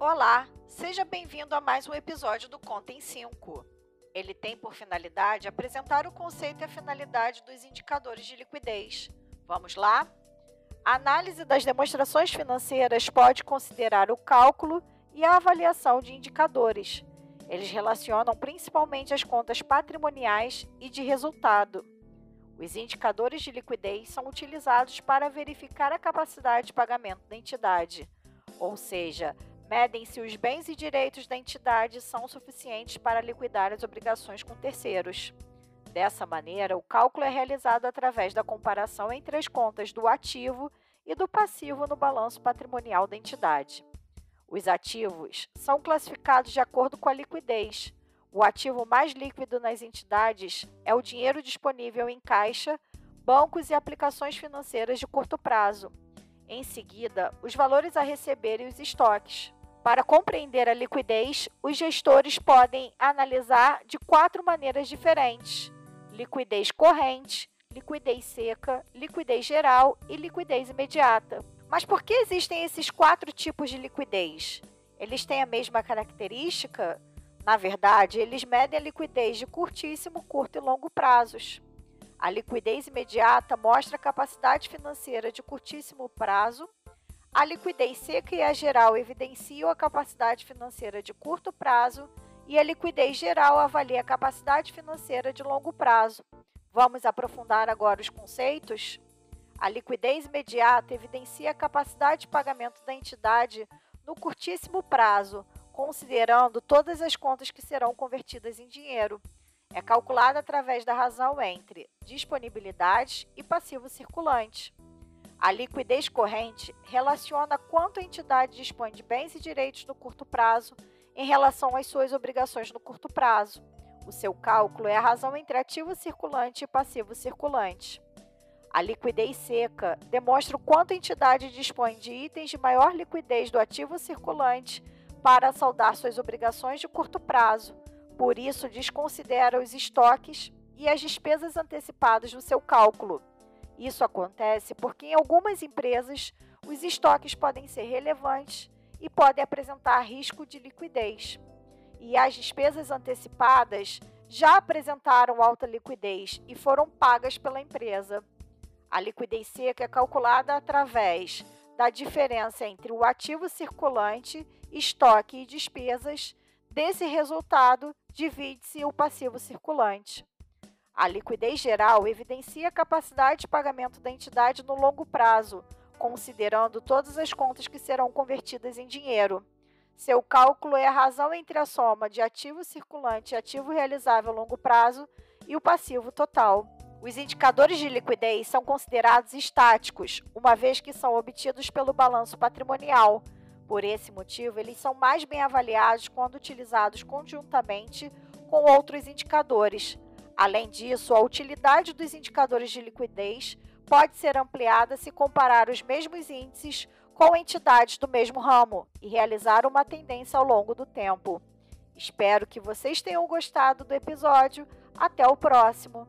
Olá, seja bem-vindo a mais um episódio do Conta em 5. Ele tem por finalidade apresentar o conceito e a finalidade dos indicadores de liquidez. Vamos lá? A análise das demonstrações financeiras pode considerar o cálculo e a avaliação de indicadores. Eles relacionam principalmente as contas patrimoniais e de resultado. Os indicadores de liquidez são utilizados para verificar a capacidade de pagamento da entidade, ou seja, medem se os bens e direitos da entidade são suficientes para liquidar as obrigações com terceiros. Dessa maneira, o cálculo é realizado através da comparação entre as contas do ativo e do passivo no balanço patrimonial da entidade. Os ativos são classificados de acordo com a liquidez. O ativo mais líquido nas entidades é o dinheiro disponível em caixa, bancos e aplicações financeiras de curto prazo. Em seguida, os valores a receber e os estoques. Para compreender a liquidez, os gestores podem analisar de quatro maneiras diferentes: liquidez corrente, liquidez seca, liquidez geral e liquidez imediata. Mas por que existem esses quatro tipos de liquidez? Eles têm a mesma característica? Na verdade, eles medem a liquidez de curtíssimo, curto e longo prazos. A liquidez imediata mostra a capacidade financeira de curtíssimo prazo. A liquidez seca e a geral evidenciam a capacidade financeira de curto prazo e a liquidez geral avalia a capacidade financeira de longo prazo. Vamos aprofundar agora os conceitos? A liquidez imediata evidencia a capacidade de pagamento da entidade no curtíssimo prazo, considerando todas as contas que serão convertidas em dinheiro. É calculada através da razão entre disponibilidade e passivo circulante. A liquidez corrente relaciona quanto a entidade dispõe de bens e direitos no curto prazo em relação às suas obrigações no curto prazo. O seu cálculo é a razão entre ativo circulante e passivo circulante. A liquidez seca demonstra o quanto a entidade dispõe de itens de maior liquidez do ativo circulante para saldar suas obrigações de curto prazo. Por isso, desconsidera os estoques e as despesas antecipadas no seu cálculo. Isso acontece porque em algumas empresas os estoques podem ser relevantes e podem apresentar risco de liquidez e as despesas antecipadas já apresentaram alta liquidez e foram pagas pela empresa. A liquidez seca é calculada através da diferença entre o ativo circulante, estoque e despesas. Desse resultado, divide-se o passivo circulante. A liquidez geral evidencia a capacidade de pagamento da entidade no longo prazo, considerando todas as contas que serão convertidas em dinheiro. Seu cálculo é a razão entre a soma de ativo circulante e ativo realizável a longo prazo e o passivo total. Os indicadores de liquidez são considerados estáticos, uma vez que são obtidos pelo balanço patrimonial. Por esse motivo, eles são mais bem avaliados quando utilizados conjuntamente com outros indicadores. Além disso, a utilidade dos indicadores de liquidez pode ser ampliada se comparar os mesmos índices com entidades do mesmo ramo e realizar uma tendência ao longo do tempo. Espero que vocês tenham gostado do episódio. Até o próximo!